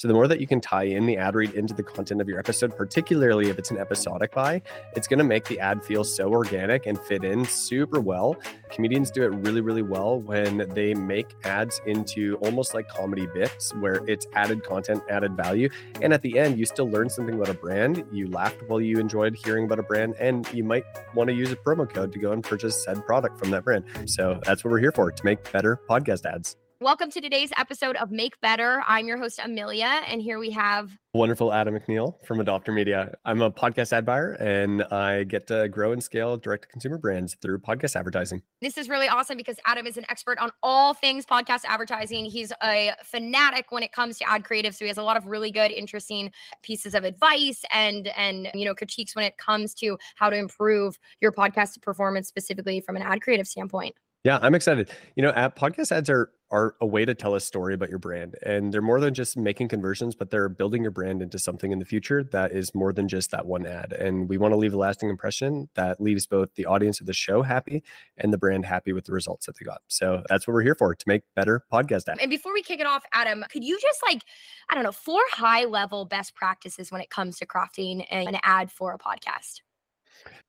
So the more that you can tie in the ad read into the content of your episode, particularly if it's an episodic buy, it's going to make the ad feel so organic and fit in super well. Comedians do it really, really well when they make ads into almost like comedy bits where it's added content, added value. And at the end, you still learn something about a brand. You laughed while you enjoyed hearing about a brand, and you might want to use a promo code to go and purchase said product from that brand. So that's what we're here for to make better podcast ads. Welcome to today's episode of Make Better. I'm your host, Amelia, and here we have wonderful Adam McNeil from Adopter Media. I'm a podcast ad buyer and I get to grow and scale direct to consumer brands through podcast advertising. This is really awesome because Adam is an expert on all things podcast advertising. He's a fanatic when it comes to ad creative, so he has a lot of really good, interesting pieces of advice and and you know critiques when it comes to how to improve your podcast performance specifically from an ad creative standpoint. Yeah, I'm excited. You know, at podcast ads are are a way to tell a story about your brand, and they're more than just making conversions, but they're building your brand into something in the future that is more than just that one ad. And we want to leave a lasting impression that leaves both the audience of the show happy and the brand happy with the results that they got. So that's what we're here for to make better podcast ads. And before we kick it off, Adam, could you just like, I don't know, four high level best practices when it comes to crafting an ad for a podcast?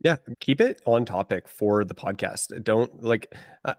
Yeah, keep it on topic for the podcast. Don't like, I,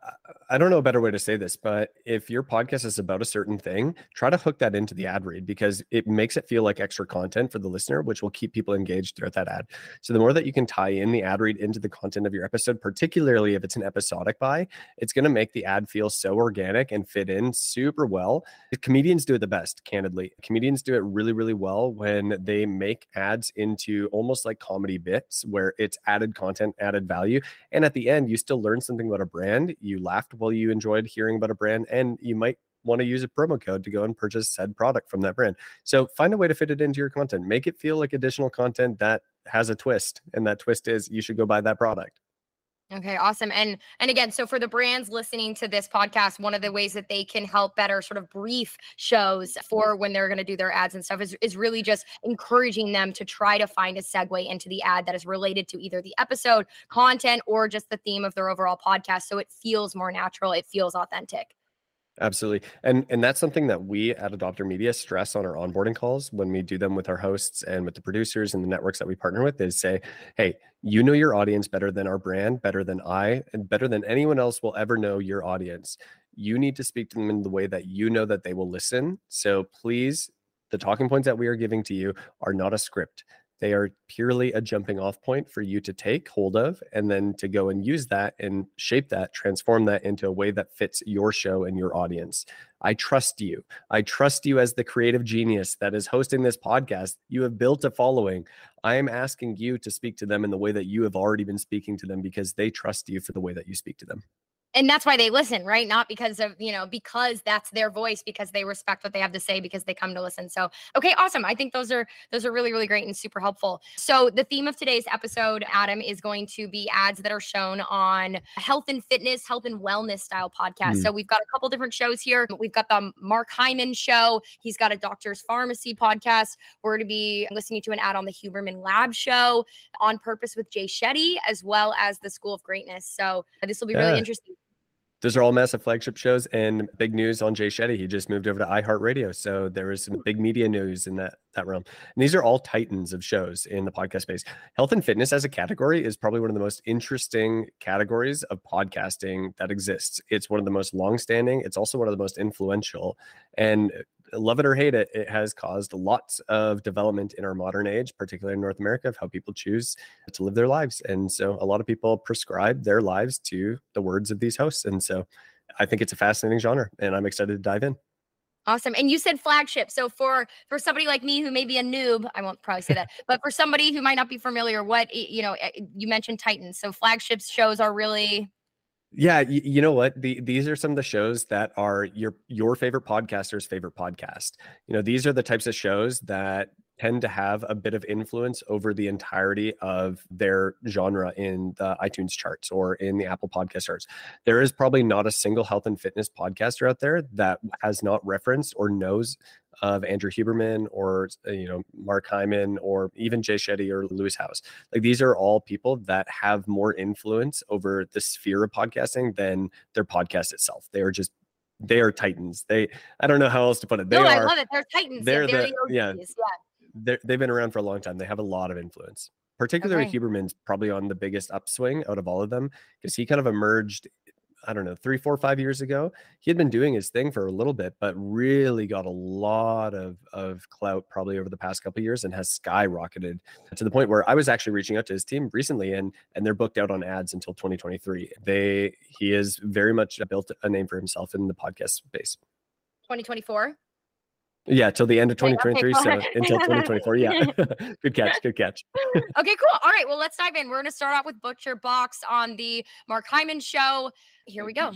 I don't know a better way to say this, but if your podcast is about a certain thing, try to hook that into the ad read because it makes it feel like extra content for the listener, which will keep people engaged throughout that ad. So the more that you can tie in the ad read into the content of your episode, particularly if it's an episodic buy, it's going to make the ad feel so organic and fit in super well. Comedians do it the best, candidly. Comedians do it really, really well when they make ads into almost like comedy bits where it's added content, added value. And at the end, you still learn something about a brand. You laughed while you enjoyed hearing about a brand, and you might want to use a promo code to go and purchase said product from that brand. So find a way to fit it into your content. Make it feel like additional content that has a twist. And that twist is you should go buy that product. Okay, awesome. And and again, so for the brands listening to this podcast, one of the ways that they can help better sort of brief shows for when they're going to do their ads and stuff is, is really just encouraging them to try to find a segue into the ad that is related to either the episode, content, or just the theme of their overall podcast. So it feels more natural, it feels authentic. Absolutely. And and that's something that we at Adopter Media stress on our onboarding calls when we do them with our hosts and with the producers and the networks that we partner with is say, hey, you know your audience better than our brand, better than I, and better than anyone else will ever know your audience. You need to speak to them in the way that you know that they will listen. So please, the talking points that we are giving to you are not a script. They are purely a jumping off point for you to take hold of and then to go and use that and shape that, transform that into a way that fits your show and your audience. I trust you. I trust you as the creative genius that is hosting this podcast. You have built a following. I am asking you to speak to them in the way that you have already been speaking to them because they trust you for the way that you speak to them and that's why they listen right? Not because of you know because that's their voice because they respect what they have to say because they come to listen. So okay awesome. I think those are those are really really great and super helpful. So the theme of today's episode adam is going to be ads that are shown on health and fitness health and wellness style podcast mm. so we've got a couple different shows here. We've got the mark hyman show. He's got a doctor's pharmacy podcast. We're going to be listening to an ad on the huberman lab show on purpose with jay shetty as well as the school of greatness. So this will be yeah. really interesting those are all massive flagship shows and big news on Jay Shetty. He just moved over to iHeartRadio. So there was some big media news in that, that realm. And these are all titans of shows in the podcast space. Health and fitness as a category is probably one of the most interesting categories of podcasting that exists. It's one of the most longstanding. It's also one of the most influential. And love it or hate it, it has caused lots of development in our modern age, particularly in North America, of how people choose to live their lives. And so a lot of people prescribe their lives to the words of these hosts. And so I think it's a fascinating genre and I'm excited to dive in. Awesome. And you said flagship. So for for somebody like me who may be a noob, I won't probably say that, but for somebody who might not be familiar, what you know, eh, you mentioned Titans. So flagship shows are really yeah, you, you, know what? The, these are some of the shows that are your your favorite podcaster's favorite podcast. You know, these are the types of shows that tend to have a bit of influence over the entirety of their genre in the iTunes charts or in the Apple podcast charts. There is probably not a single health and fitness podcaster out there that has not referenced or knows of Andrew Huberman or uh, you know Mark Hyman or even Jay Shetty or Lewis Howes. Like these are all people that have more influence over the sphere of podcasting than their podcast itself. They are just they are titans. They I don't know how else to put it. They no, are, I love it. They're titans. They're, they're the, the, yeah. yeah. They're, they've been around for a long time. They have a lot of influence. Particularly Okay. Huberman's probably on the biggest upswing out of all of them because he kind of emerged I don't know, three, four, five years ago. He had been doing his thing for a little bit, but really got a lot of of clout probably over the past couple of years and has skyrocketed to the point where I was actually reaching out to his team recently and and they're booked out on ads until 2023. They he is very much built a name for himself in the podcast space. 2024. Yeah, till the end of Okay, okay, 2023. so until 2024. Yeah. good catch. Good catch. Okay, cool. All right, well, let's dive in. We're going to start off with Butcher Box on the Mark Hyman show. Here we go.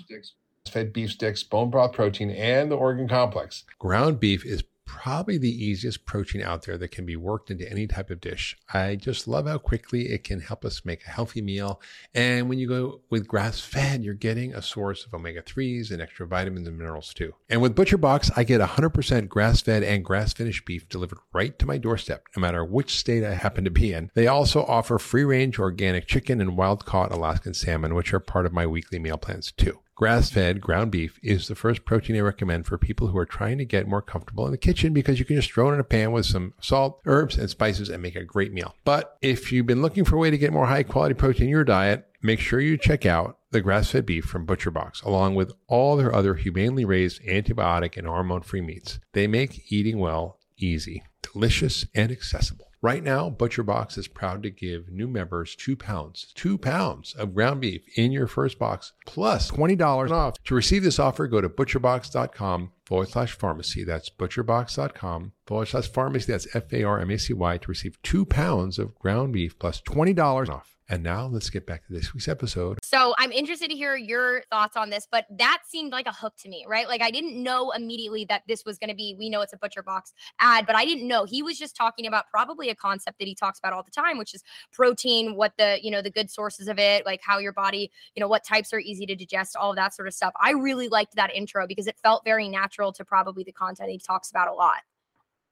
Fed beef sticks, bone broth protein, and the organ complex. Ground beef is probably the easiest protein out there that can be worked into any type of dish. I just love how quickly it can help us make a healthy meal. And when you go with grass fed, you're getting a source of omega 3s and extra vitamins and minerals too. And with Butcher Box, I get 100% grass fed and grass finished beef delivered right to my doorstep, no matter which state I happen to be in. They also offer free range organic chicken and wild caught Alaskan salmon, which are part of my weekly meal plans too. Grass fed ground beef is the first protein I recommend for people who are trying to get more comfortable in the kitchen because you can just throw it in a pan with some salt, herbs, and spices and make a great meal. But if you've been looking for a way to get more high quality protein in your diet, make sure you check out the grass fed beef from Butcher Box, along with all their other humanely raised antibiotic and hormone free meats. They make eating well easy, delicious, and accessible. Right now, Butcher Box is proud to give new members two pounds, two pounds of ground beef in your first box, plus $20 off. To receive this offer, go to butcherbox.com forward slash pharmacy. That's butcherbox.com forward slash pharmacy. That's F A R M A C Y to receive two pounds of ground beef plus $20 off. And now let's get back to this week's episode. So I'm interested to hear your thoughts on this, but that seemed like a hook to me, right? Like I didn't know immediately that this was going to be, we know it's a Butcher Box ad, but I didn't know. He was just talking about probably a concept that he talks about all the time, which is protein, what the, you know, the good sources of it, like how your body, you know, what types are easy to digest, all of that sort of stuff. I really liked that intro because it felt very natural to probably the content he talks about a lot.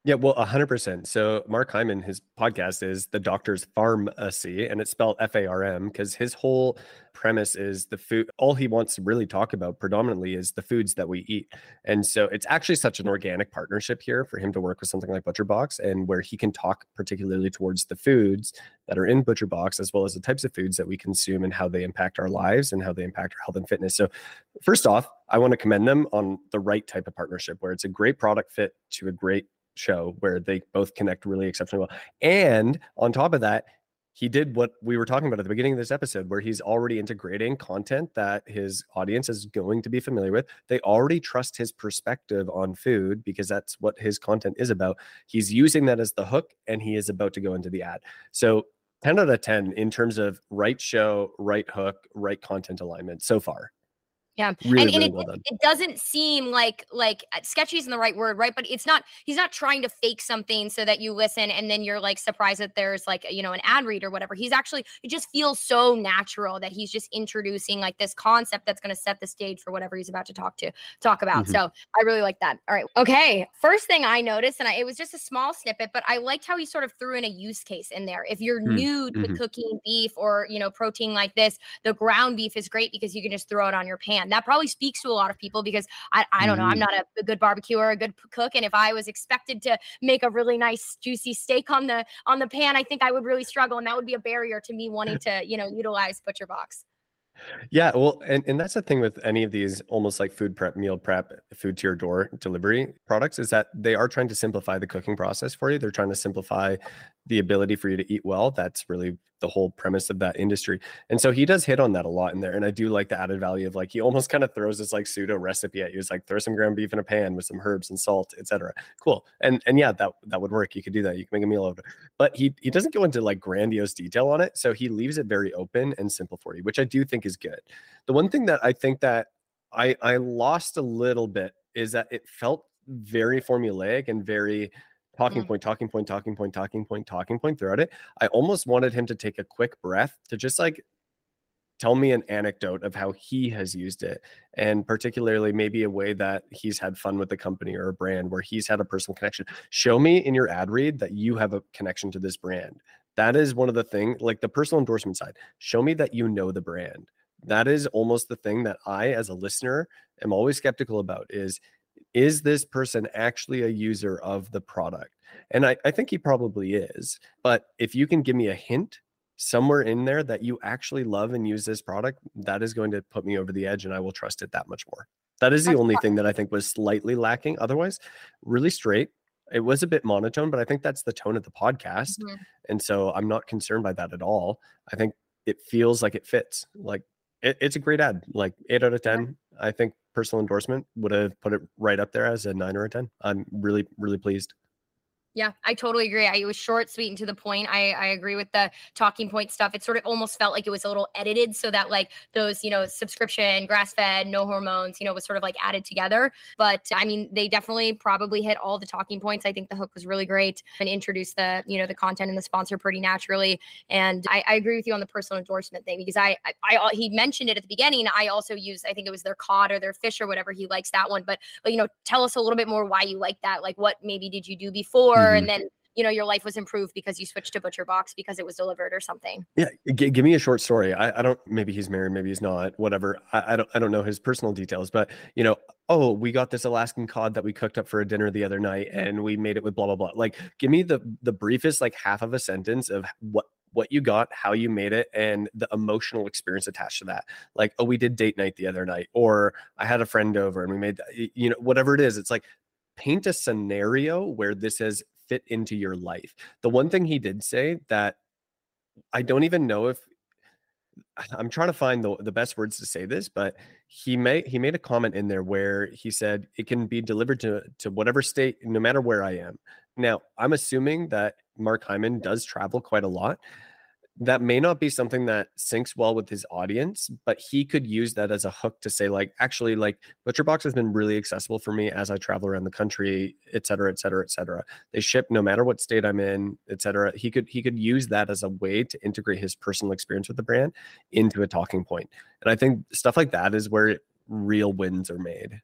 Yeah, well, hundred percent. So Mark Hyman, his podcast is the Doctor's Pharmacy, and it's spelled F A R M because his whole premise is the food. All he wants to really talk about predominantly is the foods that we eat, and so it's actually such an organic partnership here for him to work with something like Butcher Box, and where he can talk particularly towards the foods that are in Butcher Box, as well as the types of foods that we consume and how they impact our lives and how they impact our health and fitness. So, first off, I want to commend them on the right type of partnership, where it's a great product fit to a great show where they both connect really exceptionally well. And on top of that, he did what we were talking about at the beginning of this episode, where he's already integrating content that his audience is going to be familiar with. They already trust his perspective on food because that's what his content is about. He's using that as the hook and he is about to go into the ad. So 10 out of 10 in terms of right show, right hook, right content alignment so far. Yeah. Really, and, and really it, well done. it doesn't seem like like uh, sketchy isn't the right word right but it's not he's not trying to fake something so that you listen and then you're like surprised that there's like you know an ad read or whatever he's actually it just feels so natural that he's just introducing like this concept that's going to set the stage for whatever he's about to talk to talk about Mhm. so i really like that all right okay first thing i noticed and I, it was just a small snippet but i liked how he sort of threw in a use case in there if you're Mm, new to mhm. cooking beef or you know protein like this the ground beef is great because you can just throw it on your pan. That probably speaks to a lot of people because I, I don't know, I'm Mhm. not a, a good barbecue or a good cook. And if I was expected to make a really nice juicy steak on the on the pan, I think I would really struggle. And that would be a barrier to me wanting to, you know, utilize butcher box. Yeah, well, and, and that's the thing with any of these almost like food prep, meal prep, food to your door delivery products is that they are trying to simplify the cooking process for you. They're trying to simplify the ability for you to eat well. That's really the whole premise of that industry. And so he does hit on that a lot in there. And I do like the added value of like he almost kind of throws this like pseudo recipe at you. It's like throw some ground beef in a pan with some herbs and salt, etc. Cool. And and yeah, that that would work. You could do that. You can make a meal out of it. But he he doesn't go into like grandiose detail on it. So he leaves it very open and simple for you, which I do think is good. The one thing that I think that I I lost a little bit is that it felt very formulaic and very talking Mm. point, talking point, talking point, talking point, talking point throughout it. I almost wanted him to take a quick breath to just like tell me an anecdote of how he has used it and particularly maybe a way that he's had fun with the company or a brand where he's had a personal connection show me in your ad read that you have a connection to this brand that is one of the things like the personal endorsement side show me that you know the brand that is almost the thing that i as a listener am always skeptical about is is this person actually a user of the product? And I, I think he probably is. But if you can give me a hint somewhere in there that you actually love and use this product, that is going to put me over the edge and I will trust it that much more. That is the That's only fine. thing that I think was slightly lacking. Otherwise, really straight. It was a bit monotone, but I think that's the tone of the podcast. Mhm. And so I'm not concerned by that at all. I think it feels like it fits. Like it, it's a great ad. Like eight out of 10. I think personal endorsement would have put it right up there as a nine or a 10. I'm really, really pleased. Yeah, I totally agree. I, it was short, sweet, and to the point. I, I agree with the talking point stuff. It sort of almost felt like it was a little edited so that like those, you know, subscription, grass fed, no hormones, you know, was sort of like added together. But I mean, they definitely probably hit all the talking points. I think the hook was really great and introduced the, you know, the content and the sponsor pretty naturally. And I, I agree with you on the personal endorsement thing because I, I, I, he mentioned it at the beginning. I also use, I think it was their cod or their fish or whatever. He likes that one. But, but you know, tell us a little bit more why you like that. Like what maybe did you do before? Mhm. And then you know your life was improved because you switched to butcher box because it was delivered or something Yeah, g- give me a short story. I, I don't. Maybe he's married. Maybe he's not. Whatever. I, I don't. I don't know his personal details. But you know, oh, we got this Alaskan cod that we cooked up for a dinner the other night, and we made it with blah blah blah. Like, give me the the briefest like half of a sentence of what what you got, how you made it, and the emotional experience attached to that. Like, oh, we did date night the other night, or I had a friend over and we made, you know, whatever it is. It's like paint a scenario where this has fit into your life. The one thing he did say that I don't even know if I'm trying to find the, the best words to say this, but he may he made a comment in there where he said it can be delivered to to whatever state, no matter where I am. Now, I'm assuming that Mark Hyman does travel quite a lot. That may not be something that syncs well with his audience, but he could use that as a hook to say, like, actually, like ButcherBox has been really accessible for me as I travel around the country, et cetera, et cetera, et cetera. They ship no matter what state I'm in, et cetera. He could he could use that as a way to integrate his personal experience with the brand into a talking point. And I think stuff like that is where real wins are made.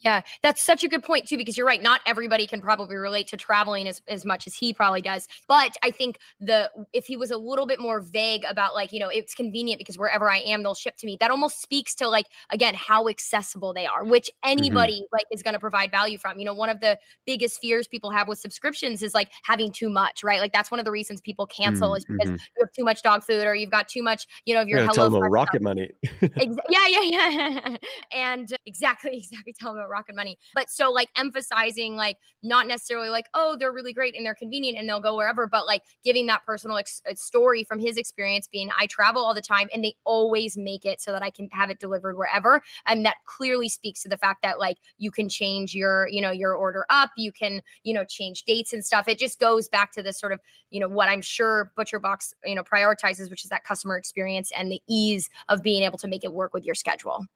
Yeah that's such a good point too because you're right not everybody can probably relate to traveling as, as much as he probably does but i think the if he was a little bit more vague about like you know it's convenient because wherever i am they'll ship to me that almost speaks to like again how accessible they are which anybody like is going to provide value from you know one of the biggest fears people have with subscriptions is like having too much right like that's one of the reasons people cancel is because Mhm. you have too much dog food or you've got too much you know of your You're gonna tell them about stuff. rocket money. Ex- yeah, yeah, yeah. and exactly, exactly. Tell them about rocket money. But so like emphasizing like not necessarily like oh they're really great and they're convenient and they'll go wherever, but like giving that personal ex- uh, story from his experience being I travel all the time and they always make it so that I can have it delivered wherever, and that clearly speaks to the fact that like you can change your you know your order up, you can you know change dates and stuff. It just goes back to this sort of you know what I'm sure Butcher Box you know prioritizes, which is that customer experience and the ease of being able to make it work with your schedule.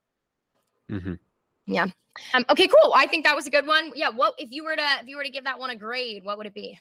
Mhm. Um, okay, cool. I think that was a good one. Yeah. What if you were to if you were to give that one a grade? What would it be?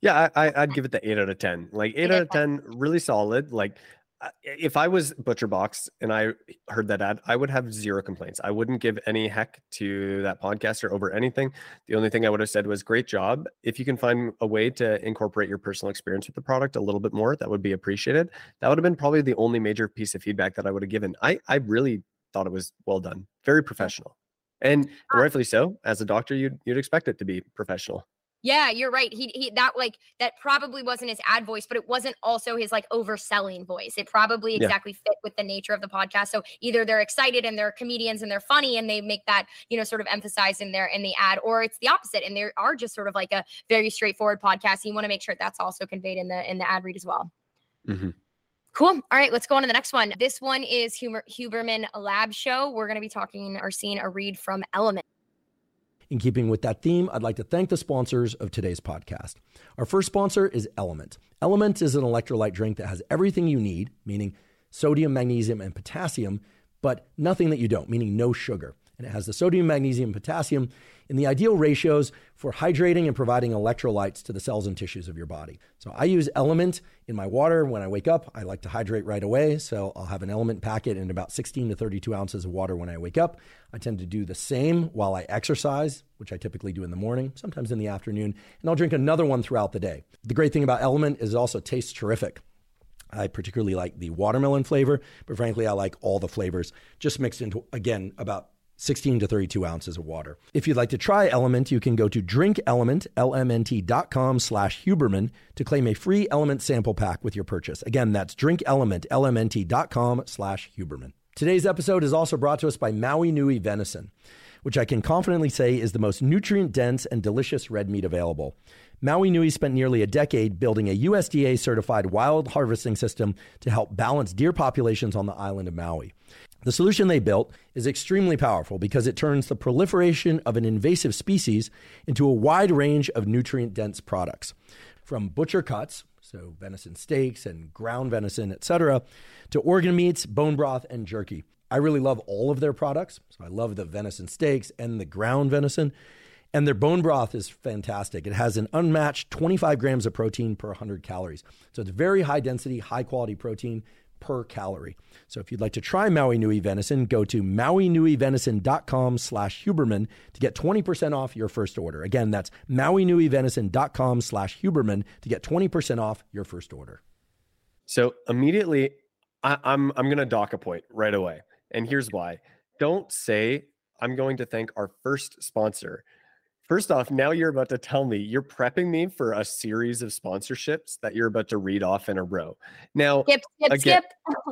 Yeah, I, I, I'd give it the eight out of ten. Like eight Eight out out of of 10. ten, really solid. Like uh, if I was Butcher Box and I heard that ad, I would have zero complaints. I wouldn't give any heck to that podcaster over anything. The only thing I would have said was great job. If you can find a way to incorporate your personal experience with the product a little bit more, that would be appreciated. That would have been probably the only major piece of feedback that I would have given. I I really thought it was well done, very professional, and Ah. rightfully so. As a doctor, you'd you'd expect it to be professional. Yeah, you're right. He he that like that probably wasn't his ad voice, but it wasn't also his like overselling voice. It probably Yeah. exactly fit with the nature of the podcast. So either they're excited and they're comedians and they're funny and they make that, you know, sort of emphasized in their in the ad, or it's the opposite and they are just sort of like a very straightforward podcast. You want to make sure that's also conveyed in the in the ad read as well. Mhm. Cool. All right, let's go on to the next one. This one is Huber, Huberman Lab Show. We're going to be talking or seeing a read from Element. In keeping with that theme, I'd like to thank the sponsors of today's podcast. Our first sponsor is Element. Element is an electrolyte drink that has everything you need, meaning sodium, magnesium, and potassium, but nothing that you don't, meaning no sugar. And it has the sodium, magnesium, potassium in the ideal ratios for hydrating and providing electrolytes to the cells and tissues of your body. So I use Element in my water when I wake up. I like to hydrate right away, so I'll have an Element packet in about 16 to 32 ounces of water when I wake up. I tend to do the same while I exercise, which I typically do in the morning, sometimes in the afternoon, and I'll drink another one throughout the day. The great thing about Element is it also tastes terrific. I particularly like the watermelon flavor, but frankly, I like all the flavors just mixed into, again, about 16 to 32 ounces of water. If you'd like to try Element, you can go to drinkelement, lmnt.com slash Huberman to claim a free Element sample pack with your purchase. Again, that's drinkelement, lmnt.com slash Huberman. Today's episode is also brought to us by Maui Nui Venison, which I can confidently say is the most nutrient dense and delicious red meat available. Maui Nui spent nearly a decade building a USDA certified wild harvesting system to help balance deer populations on the island of Maui. The solution they built is extremely powerful because it turns the proliferation of an invasive species into a wide range of nutrient dense products. From butcher cuts, so venison steaks and ground venison, etc., to organ meats, bone broth, and jerky. I really love all of their products. So I love the venison steaks and the ground venison. And their bone broth is fantastic. It has an unmatched 25 grams of protein per 100 calories. So it's very high density, high quality protein per calorie. So if you'd like to try Maui Nui venison, go to mauinuivenison.com slash Huberman to get 20% off your first order. Again, that's mauinuivenison.com slash Huberman to get 20% off your first order. So immediately, I, I'm I'm gonna dock a point right away, and here's why. Don't say I'm going to thank our first sponsor First off, now you're about to tell me you're prepping me for a series of sponsorships that you're about to read off in a row. Now, skip, skip, again,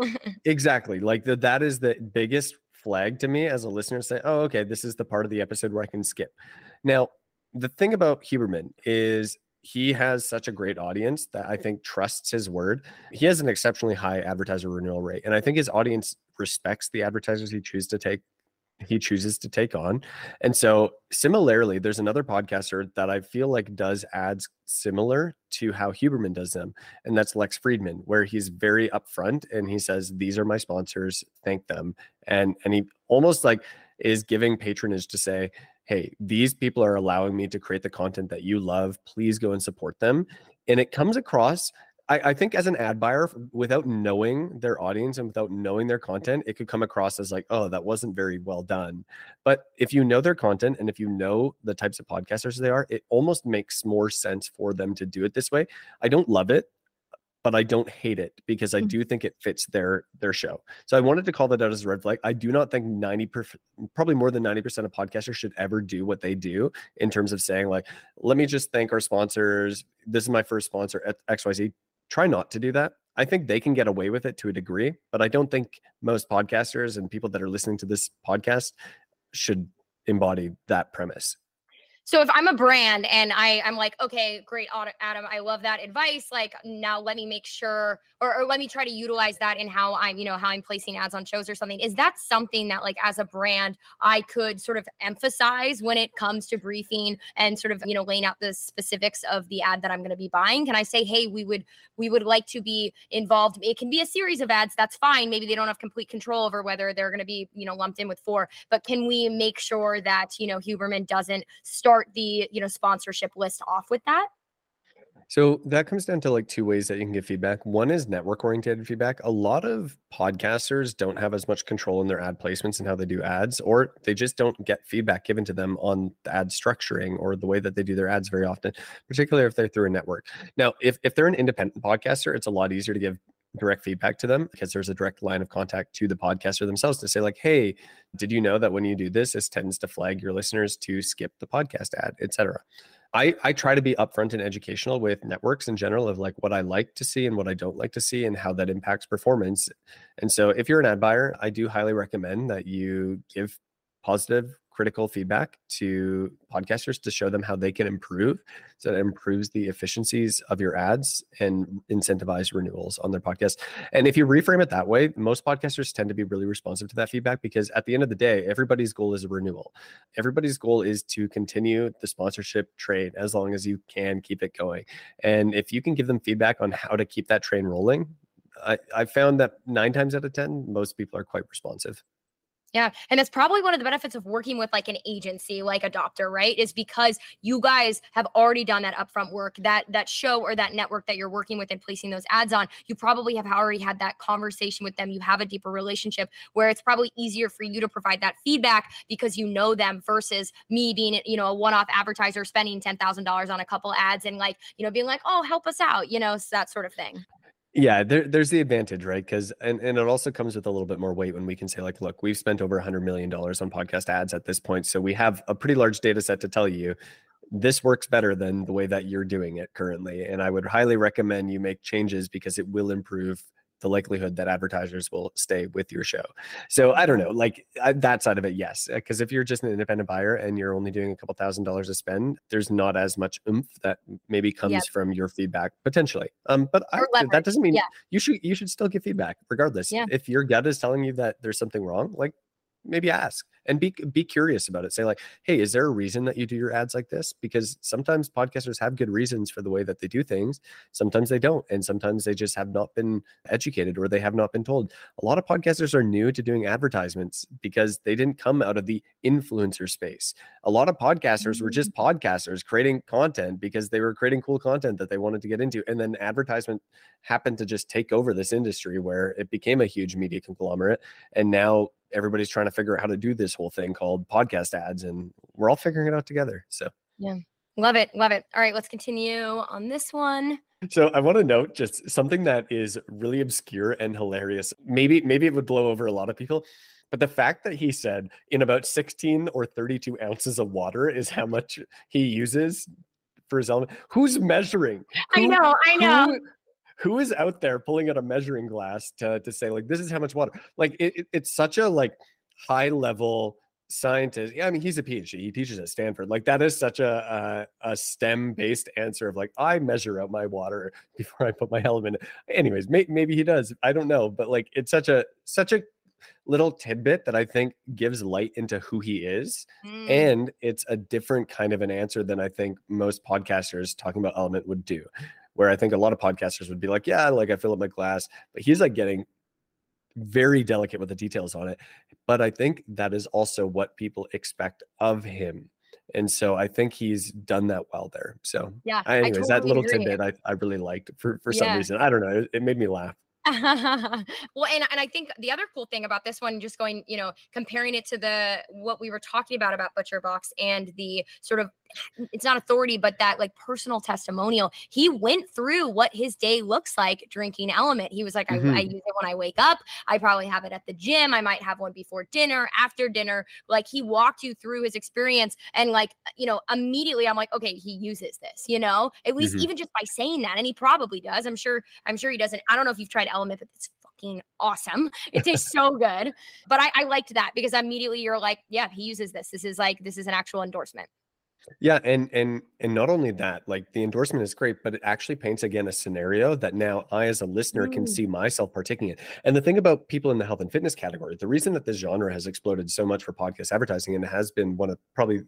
skip. exactly. Like the, that is the biggest flag to me as a listener say, oh, okay, this is the part of the episode where I can skip. Now, the thing about Huberman is he has such a great audience that I think trusts his word. He has an exceptionally high advertiser renewal rate. And I think his audience respects the advertisers he chooses to take he chooses to take on. And so, similarly, there's another podcaster that I feel like does ads similar to how Huberman does them, and that's Lex Fridman, where he's very upfront and he says, "These are my sponsors, thank them," and and he almost like is giving patronage to say, "Hey, these people are allowing me to create the content that you love. Please go and support them." And it comes across I, I, think as an ad buyer, without knowing their audience and without knowing their content, it could come across as like, oh, that wasn't very well done. But if you know their content and if you know the types of podcasters they are, it almost makes more sense for them to do it this way. I don't love it, but I don't hate it because I mm. do think it fits their their show. So I wanted to call that out as a red flag. I do not think 90 percent, probably more than 90% of podcasters should ever do what they do in terms of saying like, let me just thank our sponsors. This is my first sponsor at XYZ try not to do that. I think they can get away with it to a degree, but I don't think most podcasters and people that are listening to this podcast should embody that premise. So if I'm a brand and I I'm like, okay, great, Adam, I love that advice. Like now, let me make sure, or, or let me try to utilize that in how I'm, you know, how I'm placing ads on shows or something. Is that something that like as a brand I could sort of emphasize when it comes to briefing and sort of you know laying out the specifics of the ad that I'm going to be buying? Can I say, hey, we would we would like to be involved? It can be a series of ads. That's fine. Maybe they don't have complete control over whether they're going to be you know lumped in with four, but can we make sure that you know Huberman doesn't start start the you know sponsorship list off with that so that comes down to like two ways that you can get feedback. One is network oriented feedback. A lot of podcasters don't have as much control in their ad placements and how they do ads, or they just don't get feedback given to them on the ad structuring or the way that they do their ads very often, particularly if they're through a network. Now, if, if they're an independent podcaster, it's a lot easier to give direct feedback to them because there's a direct line of contact to the podcaster themselves to say like hey did you know that when you do this this tends to flag your listeners to skip the podcast ad etc I, I try to be upfront and educational with networks in general of like what I like to see and what I don't like to see and how that impacts performance. And so if you're an ad buyer, I do highly recommend that you give positive critical feedback to podcasters to show them how they can improve so it improves the efficiencies of your ads and incentivize renewals on their podcast. And if you reframe it that way most podcasters tend to be really responsive to that feedback because at the end of the day everybody's goal is a renewal. Everybody's goal is to continue the sponsorship trade as long as you can keep it going. And if you can give them feedback on how to keep that train rolling I, I found that nine times out of ten most people are quite responsive yeah. And that's probably one of the benefits of working with like an agency like Adopter, right? Is because you guys have already done that upfront work, that that show or that network that you're working with and placing those ads on. You probably have already had that conversation with them. You have a deeper relationship where it's probably easier for you to provide that feedback because you know them versus me being, you know, a one-off advertiser spending $10,000 on a couple ads and like, you know, being like, "Oh, help us out," you know, that sort of thing. Yeah, there, there's the advantage, right? Because and, and it also comes with a little bit more weight when we can say, like, look, we've spent over a hundred million dollars on podcast ads at this point. So we have a pretty large data set to tell you this works better than the way that you're doing it currently. And I would highly recommend you make changes because it will improve the likelihood that advertisers will stay with your show. So I don't know, like I, that side of it, yes. Because if you're just an independent buyer and you're only doing a couple thousand dollars to spend, there's not as much oomph that maybe comes yep. from your feedback potentially. Um, but I, that doesn't mean yeah. you should you should still give feedback regardless. Yeah. If your gut is telling you that there's something wrong, like maybe ask and be be curious about it. Say like, "Hey, is there a reason that you do your ads like this?" Because sometimes podcasters have good reasons for the way that they do things. Sometimes they don't, and sometimes they just have not been educated or they have not been told. A lot of podcasters are new to doing advertisements because they didn't come out of the influencer space. A lot of podcasters were just mm. podcasters creating content because they were creating cool content that they wanted to get into, and then advertisement happened to just take over this industry where it became a huge media conglomerate, and now everybody's trying to figure out how to do this whole thing called podcast ads and we're all figuring it out together so. Yeah. Love it love it. All right let's continue on this one. So i want to note just something that is really obscure and hilarious. Maybe maybe it would blow over a lot of people but the fact that he said in about 16 or 32 ounces of water is how much he uses for his element. Who's measuring? Who, i know i know who, is out there pulling out a measuring glass to to say like this is how much water like it, it, it's such a like high level scientist yeah i mean he's a phd he teaches at stanford like that is such a a, a stem based answer of like i measure out my water before i put my element in. anyways may, maybe he does i don't know but like it's such a such a little tidbit that i think gives light into who he is mm. and it's a different kind of an answer than i think most podcasters talking about element would do where I think a lot of podcasters would be like, yeah, like I fill up my glass, but he's like getting very delicate with the details on it. But I think that is also what people expect of him. And so I think he's done that well there. So yeah, anyways, totally that little agree. tidbit I, I really liked for, for some yeah. reason. I don't know. It, it made me laugh. well, and and I think the other cool thing about this one, just going, you know, comparing it to the what we were talking about about Butcher Box and the sort of it's not authority, but that like personal testimonial. He went through what his day looks like drinking element. He was like, mm-hmm. I, I, use it when I wake up. I probably have it at the gym. I might have one before dinner, after dinner. Like he walked you through his experience. And like, you know, immediately I'm like, okay, he uses this, you know, at least mm-hmm. even just by saying that. And he probably does. I'm sure, I'm sure he doesn't. I don't know if you've tried element, but it's fucking awesome. It tastes so good. But I, I liked that because immediately you're like, yeah, he uses this. This is like, this is an actual endorsement. Yeah, and and and not only that, like the endorsement is great, but it actually paints again a scenario that now I as a listener can mm. see myself partaking in. And the thing about people in the health and fitness category, the reason that this genre has exploded so much for podcast advertising and has been one of probably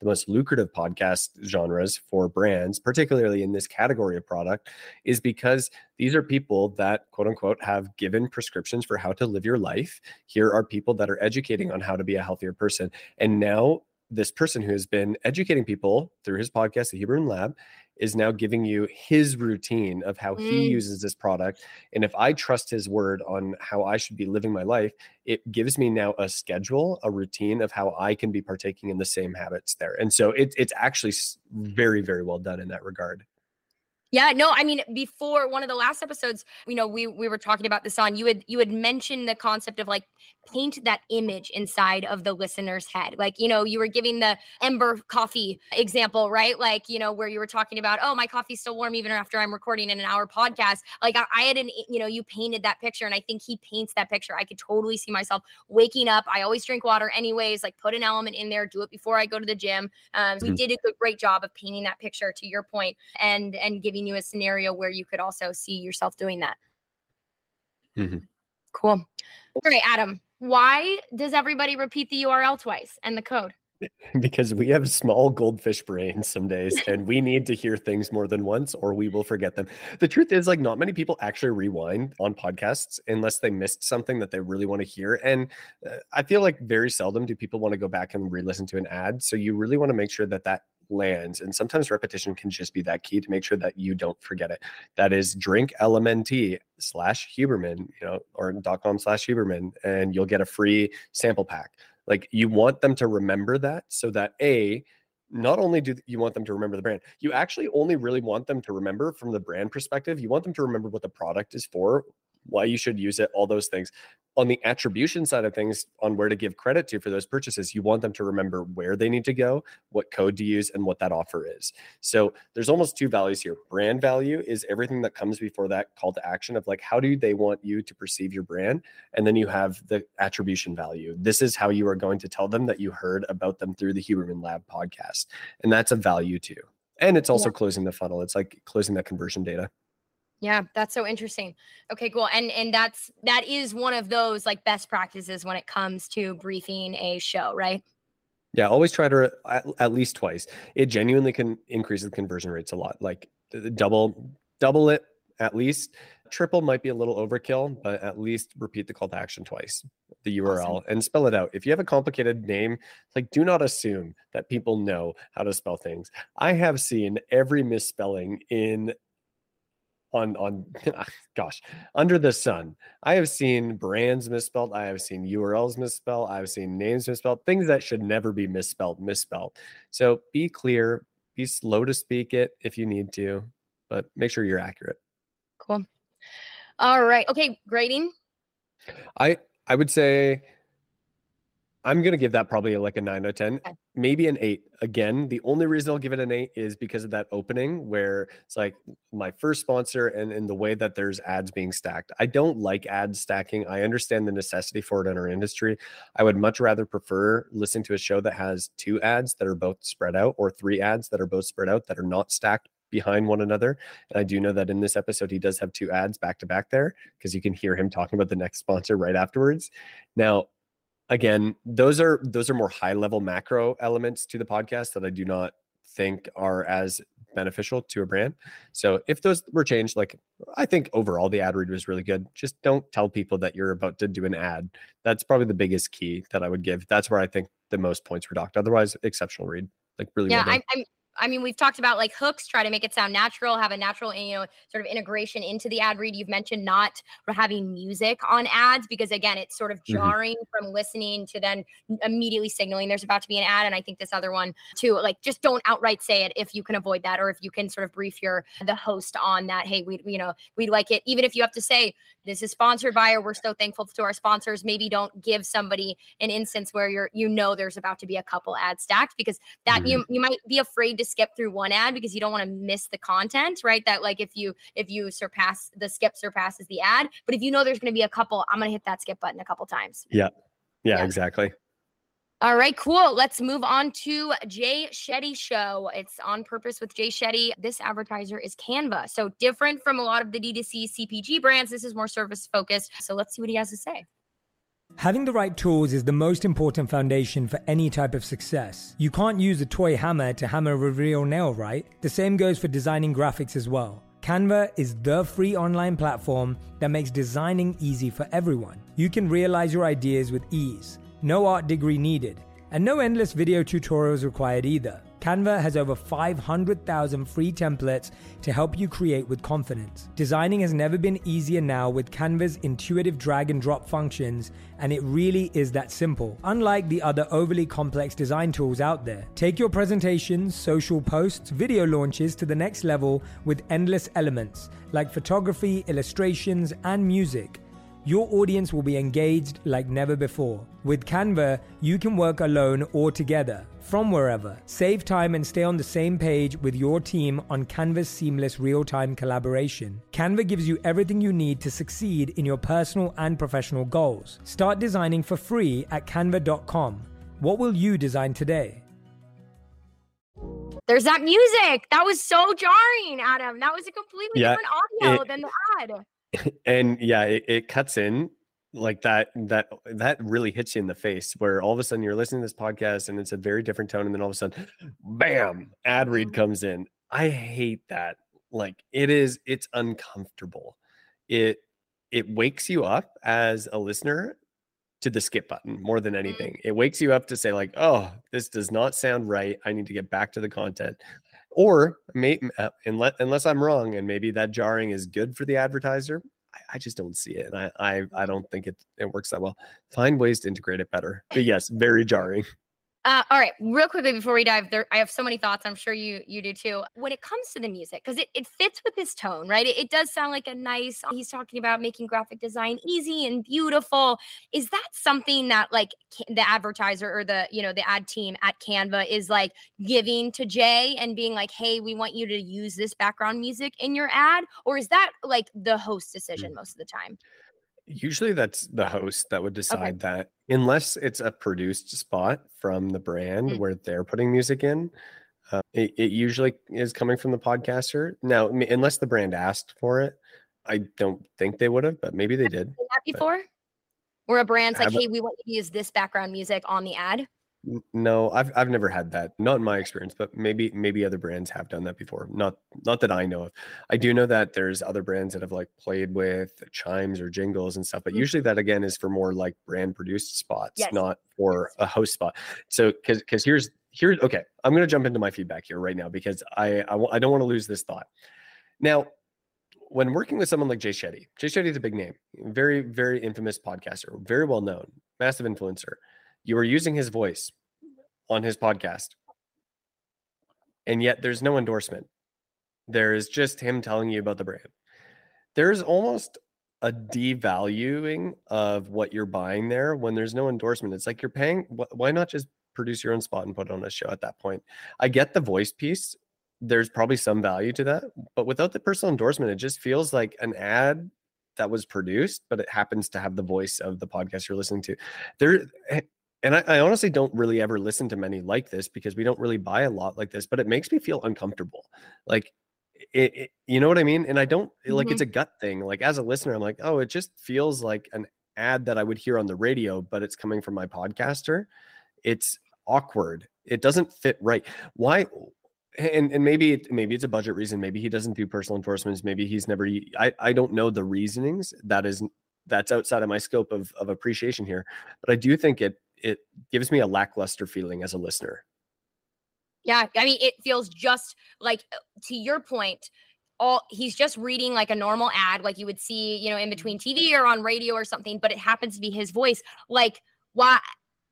the most lucrative podcast genres for brands, particularly in this category of product, is because these are people that, quote unquote, have given prescriptions for how to live your life. Here are people that are educating on how to be a healthier person. And now this person who has been educating people through his podcast, the Huberman Lab, is now giving you his routine of how mm. he uses this product. And if I trust his word on how I should be living my life, it gives me now a schedule, a routine of how I can be partaking in the same habits there. And so it, it's actually very, very well done in that regard. Yeah, no, I mean before one of the last episodes, you know, we we were talking about this on you had you had mentioned the concept of like paint that image inside of the listener's head. Like, you know, you were giving the Ember coffee example, right? Like, you know, where you were talking about, oh, my coffee's still warm even after I'm recording in an hour podcast. Like I, I had an, you know, you painted that picture and I think he paints that picture. I could totally see myself waking up. I always drink water anyways, like put an element in there, do it before I go to the gym. Um, mm-hmm. we did a good, great job of painting that picture to your point and and giving you a scenario where you could also see yourself doing that. Mm-hmm. Cool. All right, Adam, why does everybody repeat the URL twice and the code? because we have small goldfish brains some days and we need to hear things more than once or we will forget them. The truth is like not many people actually rewind on podcasts unless they missed something that they really want to hear and uh, I feel like very seldom do people want to go back and re-listen to an ad. So you really want to make sure that that lands. And sometimes repetition can just be that key to make sure that you don't forget it. That is drink LMNT slash Huberman, you know, or dot com slash Huberman, and you'll get a free sample pack. Like you want them to remember that so that A, not only do you want them to remember the brand, you actually only really want them to remember from the brand perspective. You want them to remember what the product is for, why you should use it, all those things. On the attribution side of things, on where to give credit to for those purchases, you want them to remember where they need to go, what code to use, and what that offer is. So there's almost two values here. Brand value is everything that comes before that call to action of like, how do they want you to perceive your brand? And then you have the attribution value. This is how you are going to tell them that you heard about them through the Huberman Lab podcast. And that's a value too. And it's also yeah. closing the funnel. It's like closing that conversion data. Yeah, that's so interesting. Okay, cool. And and that's that is one of those like best practices when it comes to briefing a show, right? Yeah, always try to at, at least twice. It genuinely can increase the conversion rates a lot. Like double double it at least. Triple might be a little overkill, but at least repeat the call to action twice, the URL, awesome. and spell it out. If you have a complicated name, like do not assume that people know how to spell things. I have seen every misspelling in on on gosh under the sun. I have seen brands misspelled i have seen urls misspelled i've seen names misspelled things that should never be misspelled misspelled. So be clear be slow to speak it if you need to but make sure you're accurate. Cool. All right okay grading? I i would say I'm gonna give that probably like a nine out of ten, okay. Maybe an eight. Again, the only reason I'll give it an eight is because of that opening where it's like my first sponsor and in the way that there's ads being stacked. I don't like ad stacking. I understand the necessity for it in our industry. I would much rather prefer listening to a show that has two ads that are both spread out or three ads that are both spread out that are not stacked behind one another. And I do know that in this episode, he does have two ads back to back there because you can hear him talking about the next sponsor right afterwards. Now, again, those are those are more high level macro elements to the podcast that I do not think are as beneficial to a brand. So if those were changed, like I think overall the ad read was really good. Just don't tell people that you're about to do an ad. That's probably the biggest key that I would give. That's where I think the most points were docked. Otherwise, exceptional read. Like really. Yeah, well I'm, I'm I mean, we've talked about like hooks, try to make it sound natural, have a natural, you know, sort of integration into the ad read. You've mentioned not having music on ads because again, it's sort of mm-hmm. jarring mm-hmm. from listening to then immediately signaling there's about to be an ad. And I think this other one too, like just don't outright say it if you can avoid that, or if you can sort of brief your the host on that. Hey, we you know we'd like it, even if you have to say this is sponsored by or we're so thankful to our sponsors. Maybe don't give somebody an instance where you're you know there's about to be a couple ads stacked because that mm-hmm. you you might be afraid to skip through one ad because you don't want to miss the content, right? That like if you if you surpass the skip surpasses the ad, but if you know there's going to be a couple, I'm going to hit that skip button a couple times. Yeah. Yeah, yeah. exactly. All right, cool. Let's move on to Jay Shetty show. It's on purpose with Jay Shetty. This advertiser is Canva. So different from a lot of the D2C CPG brands. This is more service focused. So let's see what he has to say. Having the right tools is the most important foundation for any type of success. You can't use a toy hammer to hammer a real nail, right? The same goes for designing graphics as well. Canva is the free online platform that makes designing easy for everyone. You can realize your ideas with ease, no art degree needed, and no endless video tutorials required either. Canva has over 500,000 free templates to help you create with confidence. Designing has never been easier now with Canva's intuitive drag and drop functions, and it really is that simple. Unlike the other overly complex design tools out there, take your presentations, social posts, video launches to the next level with endless elements like photography, illustrations, and music your audience will be engaged like never before. With Canva, you can work alone or together from wherever. Save time and stay on the same page with your team on Canva's seamless real time collaboration. Canva gives you everything you need to succeed in your personal and professional goals. Start designing for free at canva.com. What will you design today? There's that music. That was so jarring, Adam. That was a completely yeah, different audio it, than the ad and yeah it, it cuts in like that that that really hits you in the face where all of a sudden you're listening to this podcast and it's a very different tone and then all of a sudden bam ad read mm-hmm. comes in. I hate that. Like it is it's uncomfortable. It it wakes you up as a listener to the skip button more than mm-hmm. anything. It wakes you up to say like oh this does not sound right. I need to get back to the content or may, uh, unless, unless I'm wrong, and maybe that jarring is good for the advertiser, I, just don't see it. And I, I, I don't think it, it works that well. Find ways to integrate it better. But yes, very jarring. Uh, all right, real quickly before we dive there, I have so many thoughts. I'm sure you you do too. When it comes to the music, because it, it fits with his tone, right? It, it does sound like a nice. He's talking about making graphic design easy and beautiful. Is that something that like the advertiser or the you know the ad team at Canva is like giving to Jay and being like, hey, we want you to use this background music in your ad, or is that like the host decision mm. most of the time? Usually that's the host that would decide okay. that, unless it's a produced spot from the brand mm-hmm. where they're putting music in. Uh, it, it, usually is coming from the podcaster. Now, unless the brand asked for it, I don't think they would have, but maybe they did. That before, where a brand's like, "Hey, we want you to use this background music on the ad." No, I've I've never had that. Not in my experience, but maybe maybe other brands have done that before. Not not that I know of. I do know that there's other brands that have like played with chimes or jingles and stuff, but mm-hmm. usually that again is for more like brand produced spots, yes. not for a host spot. So cuz cuz here's here's okay, I'm going to jump into my feedback here right now because I I, I don't want to lose this thought. Now, when working with someone like Jay Shetty, Jay Shetty is a big name, very very infamous podcaster, very well known, massive influencer you are using his voice on his podcast. And yet there's no endorsement. There is just him telling you about the brand. There's almost a devaluing of what you're buying there when there's no endorsement. It's like you're paying. Why not just produce your own spot and put it on a show at that point? I get the voice piece. There's probably some value to that, but without the personal endorsement, it just feels like an ad that was produced, but it happens to have the voice of the podcast you're listening to. There, eh, and I, I, honestly don't really ever listen to many like this because we don't really buy a lot like this but it makes me feel uncomfortable. Like it, it you know what i mean? And i don't like mm-hmm. it's a gut thing. Like as a listener i'm like oh it just feels like an ad that i would hear on the radio but it's coming from my podcaster. It's awkward. It doesn't fit right. Why and and maybe it, maybe it's a budget reason. Maybe he doesn't do personal endorsements. Maybe he's never i i don't know the reasonings. That is that's outside of my scope of, of appreciation here. But i do think it it gives me a lackluster feeling as a listener. Yeah, I mean, it feels just like uh, to your point. All he's just reading like a normal ad, like you would see, you know, in between TV or on radio or something, but it happens to be his voice. Like, why?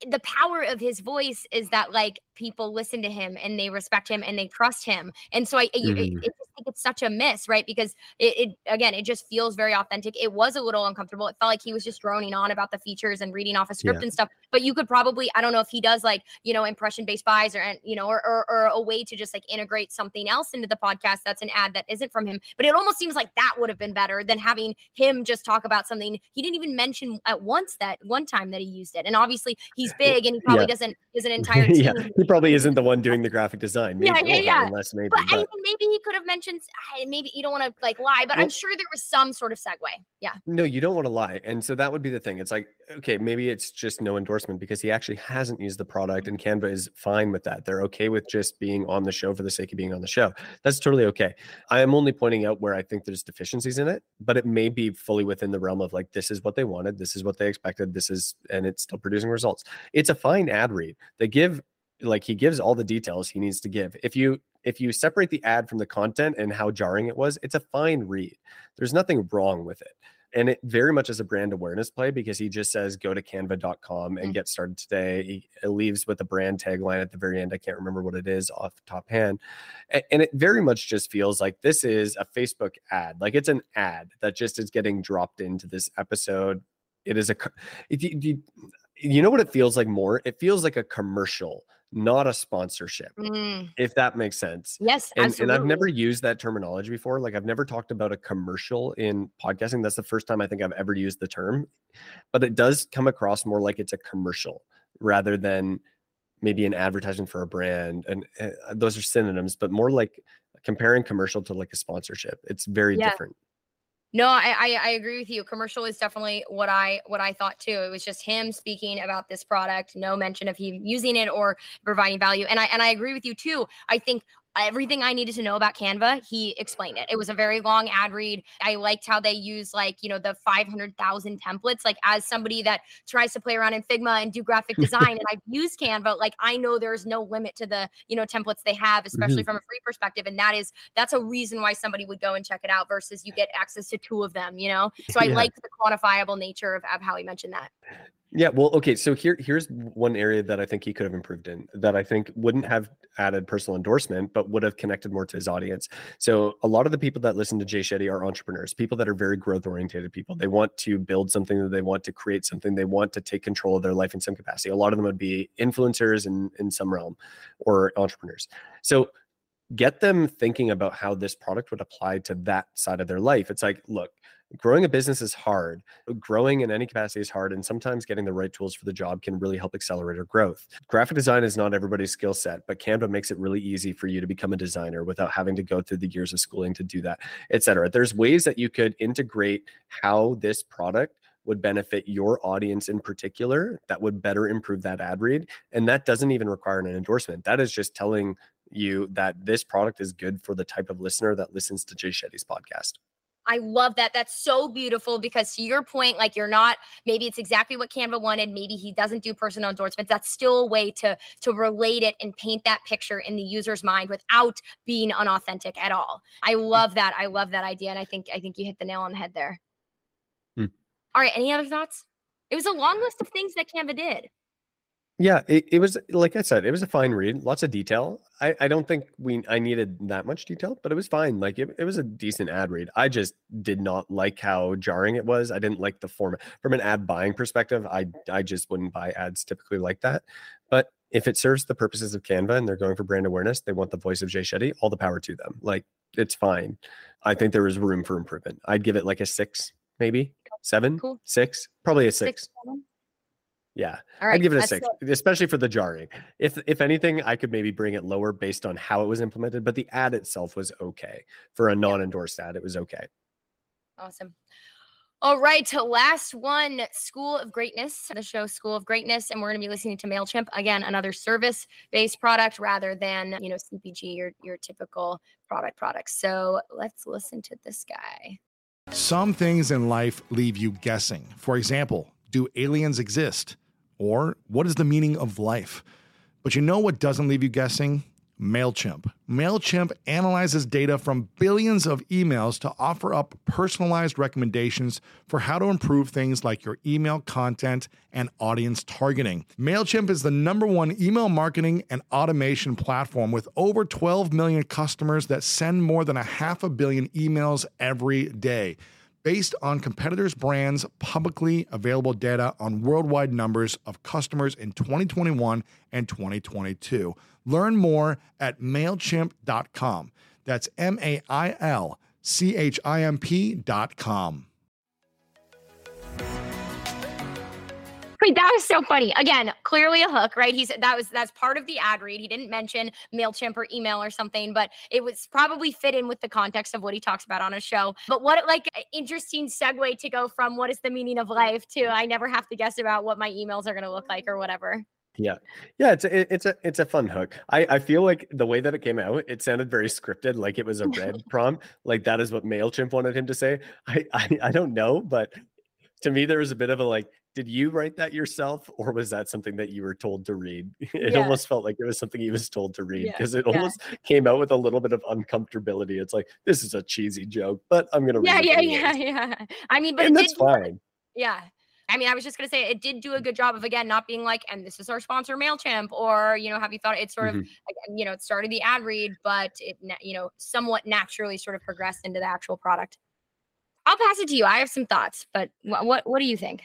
The power of his voice is that like people listen to him and they respect him and they trust him. And so I, mm-hmm. it, it, think it's such a miss, right? Because it, it, again, it just feels very authentic. It was a little uncomfortable. It felt like he was just droning on about the features and reading off a script yeah. and stuff. But you could probably, I don't know if he does like, you know, impression based buys or, you know, or, or, or a way to just like integrate something else into the podcast that's an ad that isn't from him. But it almost seems like that would have been better than having him just talk about something he didn't even mention at once that one time that he used it. And obviously he's big and he probably yeah. doesn't, is an entire team. yeah, he probably isn't the one doing the graphic design. Maybe, yeah, yeah, yeah. Unless maybe, but, but. I mean, maybe he could have mentioned maybe you don't want to like lie, but well, I'm sure there was some sort of segue. Yeah. No, you don't want to lie. And so that would be the thing. It's like, okay, maybe it's just no endorsement because he actually hasn't used the product mm-hmm. and Canva is fine with that. They're okay with just being on the show for the sake of being on the show. That's totally okay. I am only pointing out where I think there's deficiencies in it, but it may be fully within the realm of like, this is what they wanted, this is what they expected, this is, and it's still producing results. It's a fine ad read. They give like he gives all the details he needs to give. If you if you separate the ad from the content and how jarring it was, it's a fine read. There's nothing wrong with it. And it very much is a brand awareness play because he just says go to canva.com and mm. get started today. He leaves with a brand tagline at the very end. I can't remember what it is off the top hand. And it very much just feels like this is a Facebook ad. Like it's an ad that just is getting dropped into this episode. It is a, you, you know what it feels like more? It feels like a commercial not a sponsorship, mm. if that makes sense. Yes, and, and, I've never used that terminology before. Like I've never talked about a commercial in podcasting. That's the first time I think I've ever used the term, but it does come across more like it's a commercial rather than maybe an advertisement for a brand. And uh, those are synonyms, but more like comparing commercial to like a sponsorship. It's very yeah. different. No, I, I, I agree with you. Commercial is definitely what I what I thought too. It was just him speaking about this product, no mention of him using it or providing value. And I and I agree with you too. I think everything I needed to know about Canva, he explained it. It was a very long ad read. I liked how they use like, you know, the 500,000 templates. Like as somebody that tries to play around in Figma and do graphic design and I've used Canva, like I know there's no limit to the, you know, templates they have, especially mm-hmm. from a free perspective. And that is, that's a reason why somebody would go and check it out versus you get access to two of them, you know? So I yeah. like the quantifiable nature of, of how he mentioned that. Yeah, well, okay. So here, here's one area that I think he could have improved in. That I think wouldn't have added personal endorsement, but would have connected more to his audience. So a lot of the people that listen to Jay Shetty are entrepreneurs, people that are very growth oriented people. They want to build something, that they want to create something, they want to take control of their life in some capacity. A lot of them would be influencers in in some realm, or entrepreneurs. So get them thinking about how this product would apply to that side of their life. It's like, look, growing a business is hard. Growing in any capacity is hard. And sometimes getting the right tools for the job can really help accelerate our growth. Graphic design is not everybody's skill set, but Canva makes it really easy for you to become a designer without having to go through the years of schooling to do that, et cetera. There's ways that you could integrate how this product would benefit your audience in particular that would better improve that ad read and that doesn't even require an endorsement that is just telling you that this product is good for the type of listener that listens to jay shetty's podcast I love that. That's so beautiful because to your point, like you're not maybe it's exactly what Canva wanted. Maybe he doesn't do personal endorsements. That's still a way to to relate it and paint that picture in the user's mind without being unauthentic at all. I Hmm. love that. I love that idea. And I think I think you hit the nail on the head there. Hmm. All right. Any other thoughts? It was a long list of things that Canva did. Yeah, it, it was like I said, it was a fine read, lots of detail. I, I don't think we I needed that much detail, but it was fine. Like it, it was a decent ad read. I just did not like how jarring it was. I didn't like the format from an ad buying perspective. I I just wouldn't buy ads typically like that. But if it serves the purposes of Canva and they're going for brand awareness, they want the voice of Jay Shetty, all the power to them. Like it's fine. I think there is room for improvement. I'd give it like a six, maybe seven, Cool. six, probably a Six, six. Seven? Yeah. All right. I'd give it a six, it. especially for the jarring. If if anything, I could maybe bring it lower based on how it was implemented, but the ad itself was okay. For a non-endorsed ad, it was okay. Awesome. All right, to last one, School of Greatness, the show School of Greatness, and we're going to be listening to Mailchimp again, another service-based product rather than you know CPG your your typical product products. So let's listen to this guy. Some things in life leave you guessing. For example, do aliens exist? Or what is the meaning of life? But you know what doesn't leave you guessing? MailChimp. MailChimp analyzes data from billions of emails to offer up personalized recommendations for how to improve things like your email content and audience targeting. MailChimp is the number one email marketing and automation platform with over 12 million customers that send more than a half a billion emails every day based on competitors' brands' publicly available data on worldwide numbers of customers in 2021 and 2022. Learn more at MailChimp.com. That's M A I L C H I M P.com. Wait, that was so funny. Again, clearly a hook, right? He's that was that's part of the ad read. He didn't mention Mailchimp or email or something, but it was probably fit in with the context of what he talks about on his show. But what like interesting segue to go from what is the meaning of life to I never have to guess about what my emails are going to look like or whatever. Yeah. Yeah, it's a, it's a it's a fun hook. I I feel like the way that it came out, it sounded very scripted, like it was a red prompt. Like that is what Mailchimp wanted him to say. I, I I don't know, but to me there was a bit of a like did you write that yourself or was that something that you were told to read it Yeah. almost felt like it was something he was told to read Yeah, because it yeah. almost came out with a little bit of uncomfortability it's like this is a cheesy joke but i'm gonna Yeah, read it yeah, anyways." yeah, yeah. I mean, but and it that's did fine Yeah. I mean, I was just gonna say it did do a good job of again not being like, and this is our sponsor Mailchimp, or you know, have you thought it sort of, Mhm. like, you know, it started the ad read, but it, you know, somewhat naturally sort of progressed into the actual product. I'll pass it to you. I have some thoughts, but wh- what what do you think?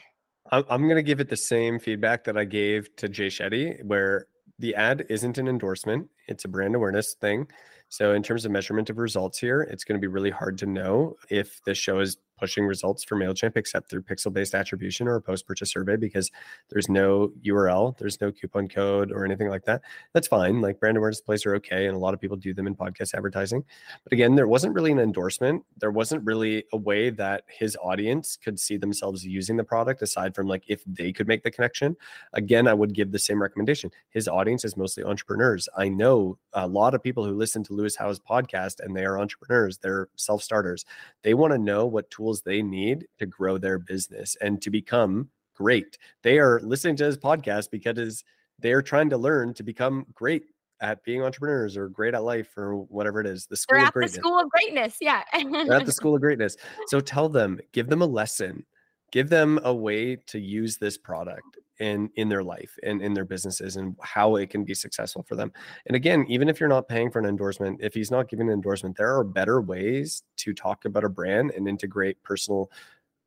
I'm, going to give it the same feedback that I gave to Jay Shetty, where the ad isn't an endorsement, it's a brand awareness thing. So, in terms of measurement of results here, it's going to be really hard to know if this show is pushing results for MailChimp except through pixel based attribution or a post purchase survey because there's no URL, there's no coupon code or anything like that. That's fine. Like brand awareness plays are okay. And a lot of people do them in podcast advertising. But again, there wasn't really an endorsement. There wasn't really a way that his audience could see themselves using the product aside from like if they could make the connection. Again, I would give the same recommendation. His audience is mostly entrepreneurs. I know a lot of people who listen to Lewis Howes' podcast and they are entrepreneurs, they're self starters. They want to know what tools they need to grow their business and to become great. They are listening to this podcast because they're trying to learn to become great at being entrepreneurs or great at life or whatever it is. The school They're of at the greatness. school of greatness. Yeah. They're at the school of greatness. So tell them, give them a lesson give them a way to use this mm-hmm. product in in their life and in their businesses and how it can be successful for them. And again even if you're not paying for an endorsement if he's not giving an endorsement there are better ways to talk about a brand and integrate personal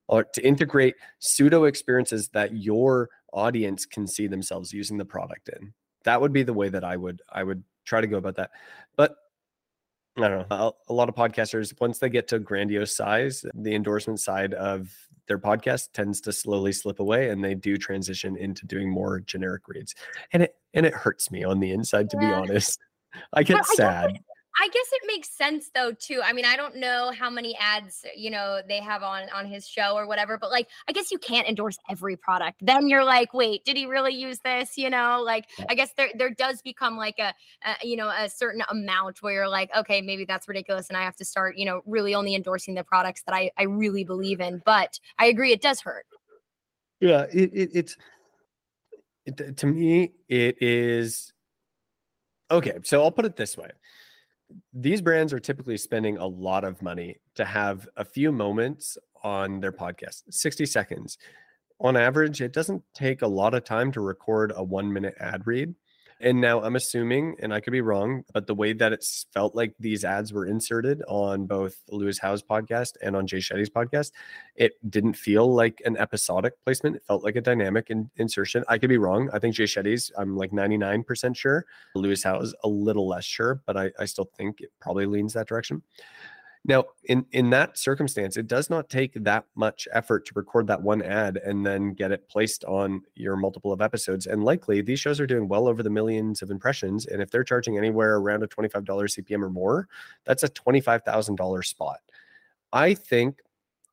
or to integrate pseudo experiences that your audience can see themselves using the product in. That would be the way that i would i would try to go about that. But I don't know. A, a, lot of podcasters, once they get to grandiose size, the endorsement side of their podcast tends to slowly slip away, and they do transition into doing more generic reads. And it and it hurts me on the inside, to yeah. be honest. I get sad. I I guess it makes sense though too. I mean, I don't know how many ads, you know, they have on on his show or whatever, but like I guess you can't endorse every product. Then you're like, "Wait, did he really use this?" you know? Like I guess there there does become like a, a you know, a certain amount where you're like, "Okay, maybe that's ridiculous and I have to start, you know, really only endorsing the products that I I really believe in." But I agree it does hurt. Yeah, it, it it's it, to me it is okay, so I'll put it this way these brands are typically spending a lot of money to have a few moments on their podcast 60 seconds. On average it doesn't take a lot of time to record a one minute ad read and now I'm assuming, and I could be wrong, but the way that it's felt like these ads were inserted on both Lewis Howes podcast and on Jay Shetty's podcast, it didn't feel like an episodic placement. It felt like a dynamic in- insertion. I could be wrong. I think Jay Shetty's, I'm like 99% sure. Lewis Howes, a little less sure, but I, I still think it probably leans that direction. Now, in in that circumstance, it does not take that much effort to record that one ad and then get it placed on your multiple of episodes. And likely, these shows are doing well over the millions of impressions. And if they're charging anywhere around a twenty five dollars CPM or more, that's a twenty five thousand dollars spot. I think,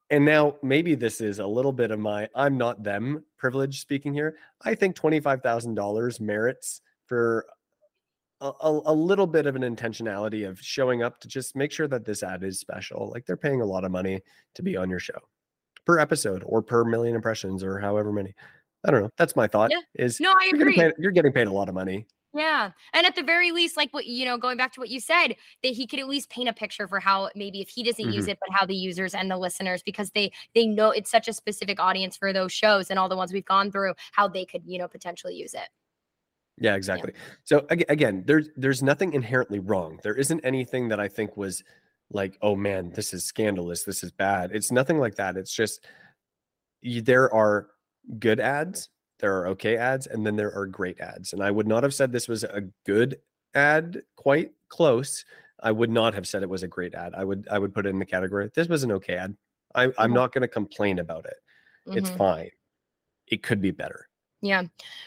and now maybe this is a little bit of my I'm not them privilege speaking here. I think twenty five thousand dollars merits for a, a, little bit of an intentionality of showing up to just make sure that this ad is special. Like they're paying a lot of money to be on your show per episode or per million impressions or however many. I don't know. That's my thought. Yeah. Is no, I agree. You're getting, paid, you're getting paid a lot of money. Yeah. And at the very least, like what, you know, going back to what you said, that he could at least paint a picture for how maybe if he doesn't mm-hmm. use it, but how the users and the listeners, because they, they know it's such a specific audience for those shows and all the ones we've gone through, how they could, you know, potentially use it. Yeah, exactly. Yeah. So again, there's there's nothing inherently wrong. There isn't anything that I think was like, oh man, this is scandalous. This is bad. It's nothing like that. It's just you, there are good ads, there are okay ads, and then there are great ads. And I would not have said this was a good ad. Quite close. I would not have said it was a great ad. I would I would put it in the category. This was an okay ad. I, I'm mm-hmm. not going to complain about it. Mm-hmm. It's fine. It could be better. Yeah.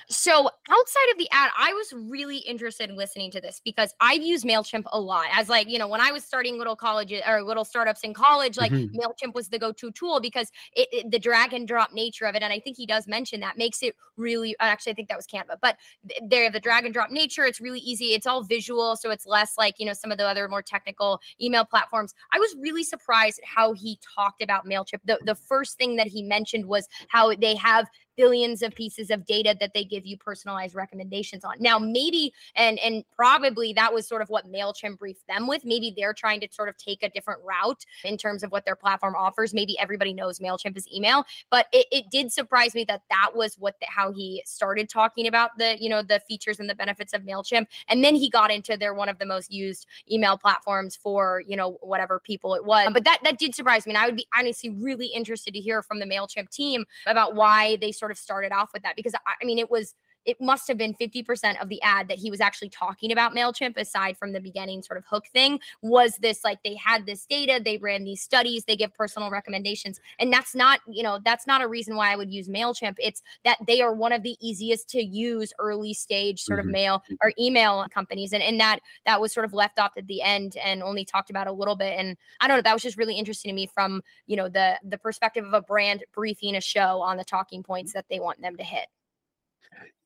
So outside of the ad, I was really interested in listening to this because I've used MailChimp a lot as like, you know, when I was starting little colleges or little startups in college, like mm-hmm. MailChimp was the go-to tool because it, it, the drag and drop nature of it. And I think he does mention that makes it really, actually, I think that was Canva, but they have the drag and drop nature. It's really easy. It's all visual. So it's less like, you know, some of the other more technical email platforms. I was really surprised at how he talked about MailChimp. The, the first thing that he mentioned was how they have billions of pieces of data that they give you personalized recommendations on. Now, maybe and and probably that was sort of what Mailchimp briefed them with. Maybe they're trying to sort of take a different route in terms of what their platform offers. Maybe everybody knows Mailchimp is email, but it, it did surprise me that that was what the, how he started talking about the you know the features and the benefits of Mailchimp, and then he got into they're one of the most used email platforms for you know whatever people it was. But that that did surprise me, and I would be honestly really interested to hear from the Mailchimp team about why they sort sort of started off with that because I, I mean, it was it must have been 50% of the ad that he was actually talking about MailChimp, aside from the beginning sort of hook thing, was this like they had this data, they ran these studies, they give personal recommendations. And that's not, you know, that's not a reason why I would use MailChimp. It's that they are one of the easiest to use early stage sort mm-hmm. of mail or email companies. And, and that that was sort of left off at the end and only talked about a little bit. And I don't know, that was just really interesting to me from, you know, the the perspective of a brand briefing a show on the talking points that they want them to hit.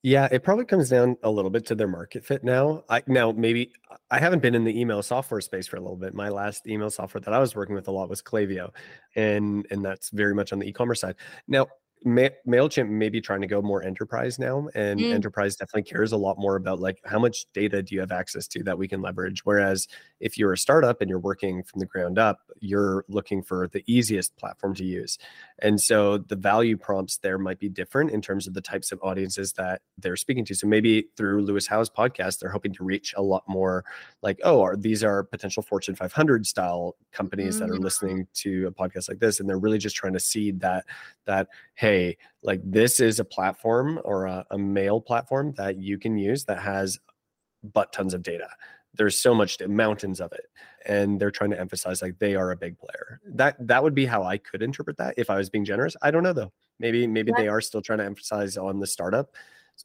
Yeah, it probably comes down a little bit to their market fit now. I now maybe I haven't been in the email software space for a little bit. My last email software that I was working with a lot was Klaviyo, and and that's very much on the e-commerce side. Now, Ma- Mailchimp may be trying to go more enterprise now, and Mm. enterprise definitely cares a lot more about like how much data do you have access to that we can leverage. Whereas if you're a startup and you're working from the ground up, you're looking for the easiest platform to use, and so the value prompts there might be different in terms of the types of audiences that they're speaking to. So maybe through Lewis Howes' podcast, they're hoping to reach a lot more like, oh, are these are potential Fortune 500 style companies that are Mhm. listening to a podcast like this, and they're really just trying to seed that that hey, like this is a platform or a, a mail platform that you can use that has but tons of data. There's so much mountains of it, and they're trying to emphasize like they are a big player. That that would be how I could interpret that if I was being generous. I don't know though. Maybe maybe Yeah. they are still trying to emphasize on the startup,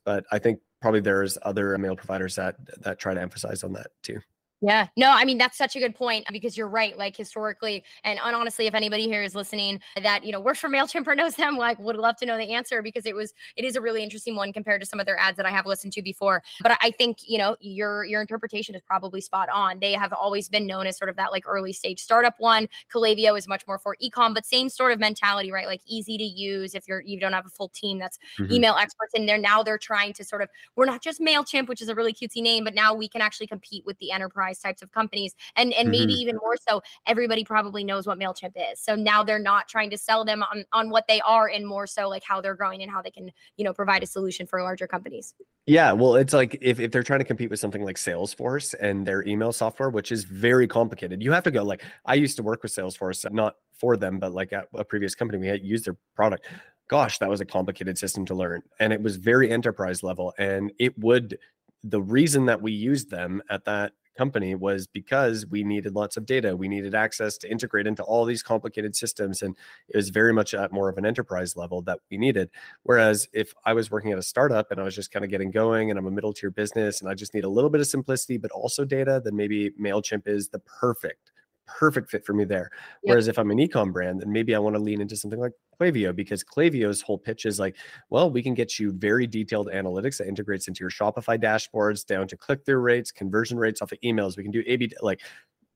but I think probably there's other mail providers that that try to emphasize on that too. Yeah. No, I mean, that's such a good point because you're right. Like historically, and honestly, if anybody here is listening that, you know, works for MailChimp or knows them, like would love to know the answer because it was, it is a really interesting one compared to some of their ads that I have listened to before. But I- think, you know, your, your interpretation is probably spot on. They have always been known as sort of that like early stage startup one. Klaviyo is much more for ecom, but same sort of mentality, right? Like easy to use if you're, you don't have a full team that's Mhm. email experts in there. Now they're trying to sort of, we're not just MailChimp, which is a really cutesy name, but now we can actually compete with the enterprise types of companies. And and maybe Mhm. even more so, everybody probably knows what MailChimp is. So now they're not trying to sell them on, on what they are and more so like how they're growing and how they can, you know, provide a solution for larger companies. Yeah, well, it's like if, if they're trying to compete with something like Salesforce and their email software, which is very complicated, you have to go like I used to work with Salesforce, not for them, but like at a previous company, we had used their product. Gosh, that was a complicated system to learn. And it was very enterprise level. And it would the reason that we used them at that company was because we needed lots of data. We needed access to integrate into all these complicated systems. And it was very much at more of an enterprise level that we needed. Whereas if I was working at a startup and I was just kind of getting going and I'm a middle tier business and I just need a little bit of simplicity, but also data, then maybe MailChimp is the perfect, perfect fit for me there. Yep. Whereas if I'm an ecom brand, then maybe I want to lean into something like Klaviyo because Klaviyo's whole pitch is like, well, we can get you very detailed analytics that integrates into your Shopify dashboards down to click through rates, conversion rates off of emails. We can do A B like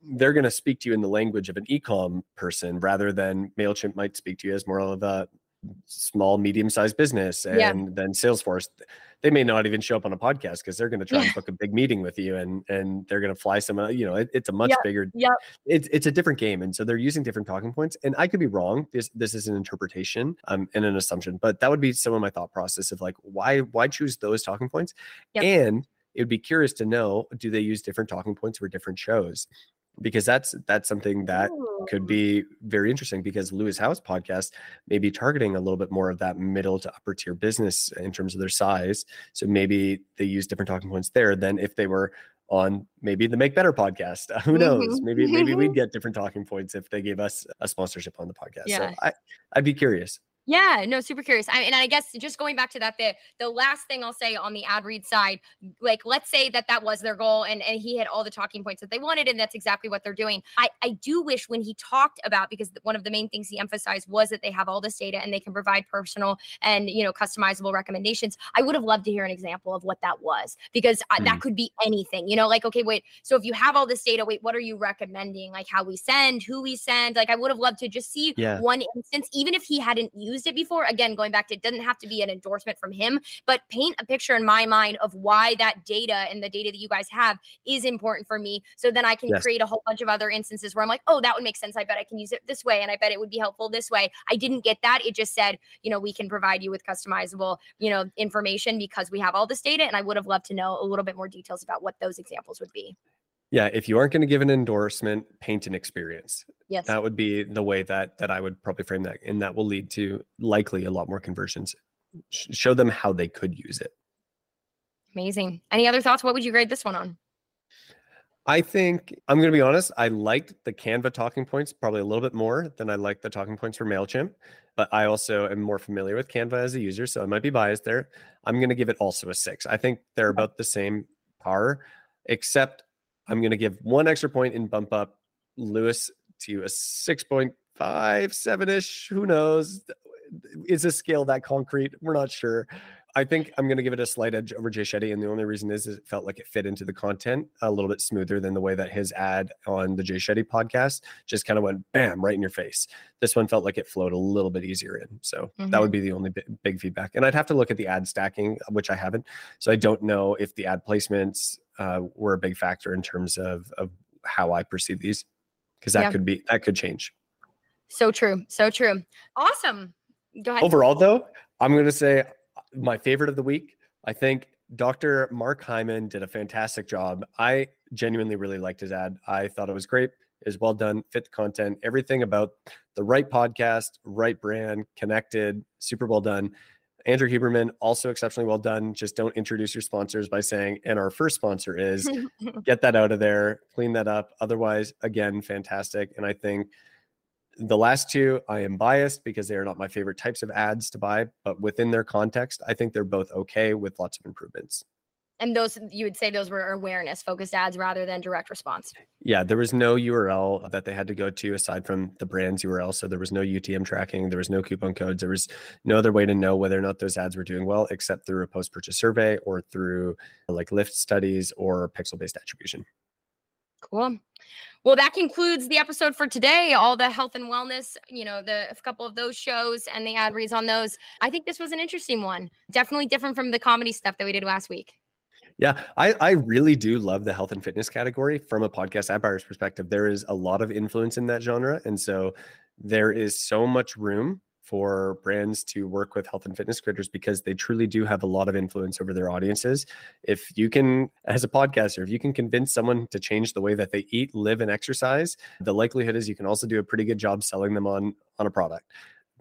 they're going to speak to you in the language of an ecom person rather than MailChimp might speak to you as more of a small, medium sized business. And Yeah. then Salesforce, they may not even show up on a podcast because they're going to try and book a big meeting with you and and they're going to fly some, uh, you know, it- it's a much Yep, bigger, yeah it's, it's a different game. And so they're using different talking points. And I could be wrong. This, this is an interpretation um, and an assumption, but that would be some of my thought process of like, why, why choose those talking points? Yep. And it would be curious to know, do they use different talking points for different shows? Because that's, that's something that could be very interesting because Lewis Howes podcast may be targeting a little bit more of that middle to upper tier business in terms of their size. So maybe they use different talking points there than if they were on maybe the Make Better podcast. Who knows? Mhm. Maybe maybe we'd get different talking points if they gave us a sponsorship on the podcast. Yeah. So I, I'd be curious. Yeah, no, super curious. I, and I guess just going back to that, the the last thing I'll say on the ad read side, like let's say that that was their goal, and and he had all the talking points that they wanted, and that's exactly what they're doing. I I do wish when he talked about because one of the main things he emphasized was that they have all this data and they can provide personal and you know customizable recommendations. I would have loved to hear an example of what that was because I, that mm. could be anything. You know, like okay, wait, so if you have all this data, wait, what are you recommending? Like how we send, who we send? Like I would have loved to just see Yeah. one instance, even if he hadn't used it before. Again, going back to it doesn't have to be an endorsement from him, but paint a picture in my mind of why that data and the data that you guys have is important for me. So then I can Yes. create a whole bunch of other instances where I'm like, oh, that would make sense. I bet I can use it this way. And I bet it would be helpful this way. I didn't get that. It just said, you know, we can provide you with customizable, you know, information because we have all this data. And I would have loved to know a little bit more details about what those examples would be. Yeah. If you aren't going to give an endorsement, paint an experience. Yes. That would be the way that that I would probably frame that. And that will lead to likely a lot more conversions. Sh- show them how they could use it. Amazing. Any other thoughts? What would you grade this one on? I think I'm going to be honest. I liked the Canva talking points probably a little bit more than I liked the talking points for MailChimp, but I also am more familiar with Canva as a user. So I might be biased there. I'm going to give it also a six. I think they're about the same par, except I'm going to give one extra point and bump up Lewis to a 6.5, seven ish. Who knows? Is this scale that concrete? We're not sure. I think I'm going to give it a slight edge over Jay Shetty. And the only reason is, is it felt like it fit into the content a little bit smoother than the way that his ad on the Jay Shetty podcast just kind of went bam right in your face. This one felt like it flowed a little bit easier in. So Mhm. that would be the only big, big feedback. And I'd have to look at the ad stacking, which I haven't. So I don't know if the ad placements uh, were a big factor in terms of, of how I perceive these, because that Yeah. could be, that could change. So true. So true. Awesome. Go ahead. Overall, though, I'm going to say my favorite of the week. I think Dr. Mark Hyman did a fantastic job. I genuinely really liked his ad. I thought it was great. It was well done, fit the content, everything about the right podcast, right brand, connected, super well done. Andrew Huberman, also exceptionally well done. Just don't introduce your sponsors by saying, and our first sponsor is get that out of there, clean that up. Otherwise, again, fantastic. And I think the last two, I am biased because they are not my favorite types of ads to buy, but within their context, I think they're both okay with lots of improvements. And those you would say those were awareness focused ads rather than direct response. Yeah, there was no URL that they had to go to aside from the brand's URL. So there was no UTM tracking, there was no coupon codes, there was no other way to know whether or not those ads were doing well except through a post purchase survey or through like lift studies or pixel based attribution. Cool. Well, that concludes the episode for today. All the health and wellness, you know, the a couple of those shows and the ad reads on those. I think this was an interesting one. Definitely different from the comedy stuff that we did last week. Yeah, I, I really do love the health and fitness category from a podcast ad buyer's perspective. There is a lot of influence in that genre. And so there is so much room for brands to work with health and fitness creators because they truly do have a lot of influence over their audiences. If you can, as a podcaster, if you can convince someone to change the way that they eat, live, and exercise, the likelihood is you can also do a pretty good job selling them on on a product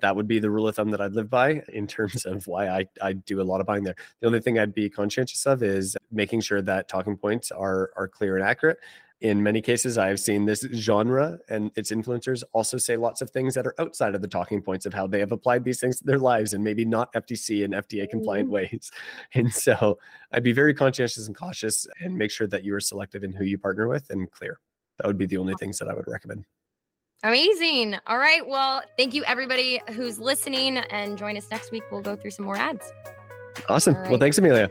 that would be the rule of thumb that I'd live by in terms of why I, I do a lot of buying there. The only thing I'd be conscientious of is making sure that talking points are are clear and accurate. In many cases, I've seen this genre and its influencers also say lots of things that are outside of the talking points of how they have applied these things to their lives and maybe not FTC and FDA compliant mm. ways. And so I'd be very conscientious and cautious and make sure that you are selective in who you partner with and clear. That would be the only things that I would recommend. Amazing. All right. Well, thank you everybody who's listening and join us next week. We'll go through some more ads. Awesome. All Well, thanks, Amelia.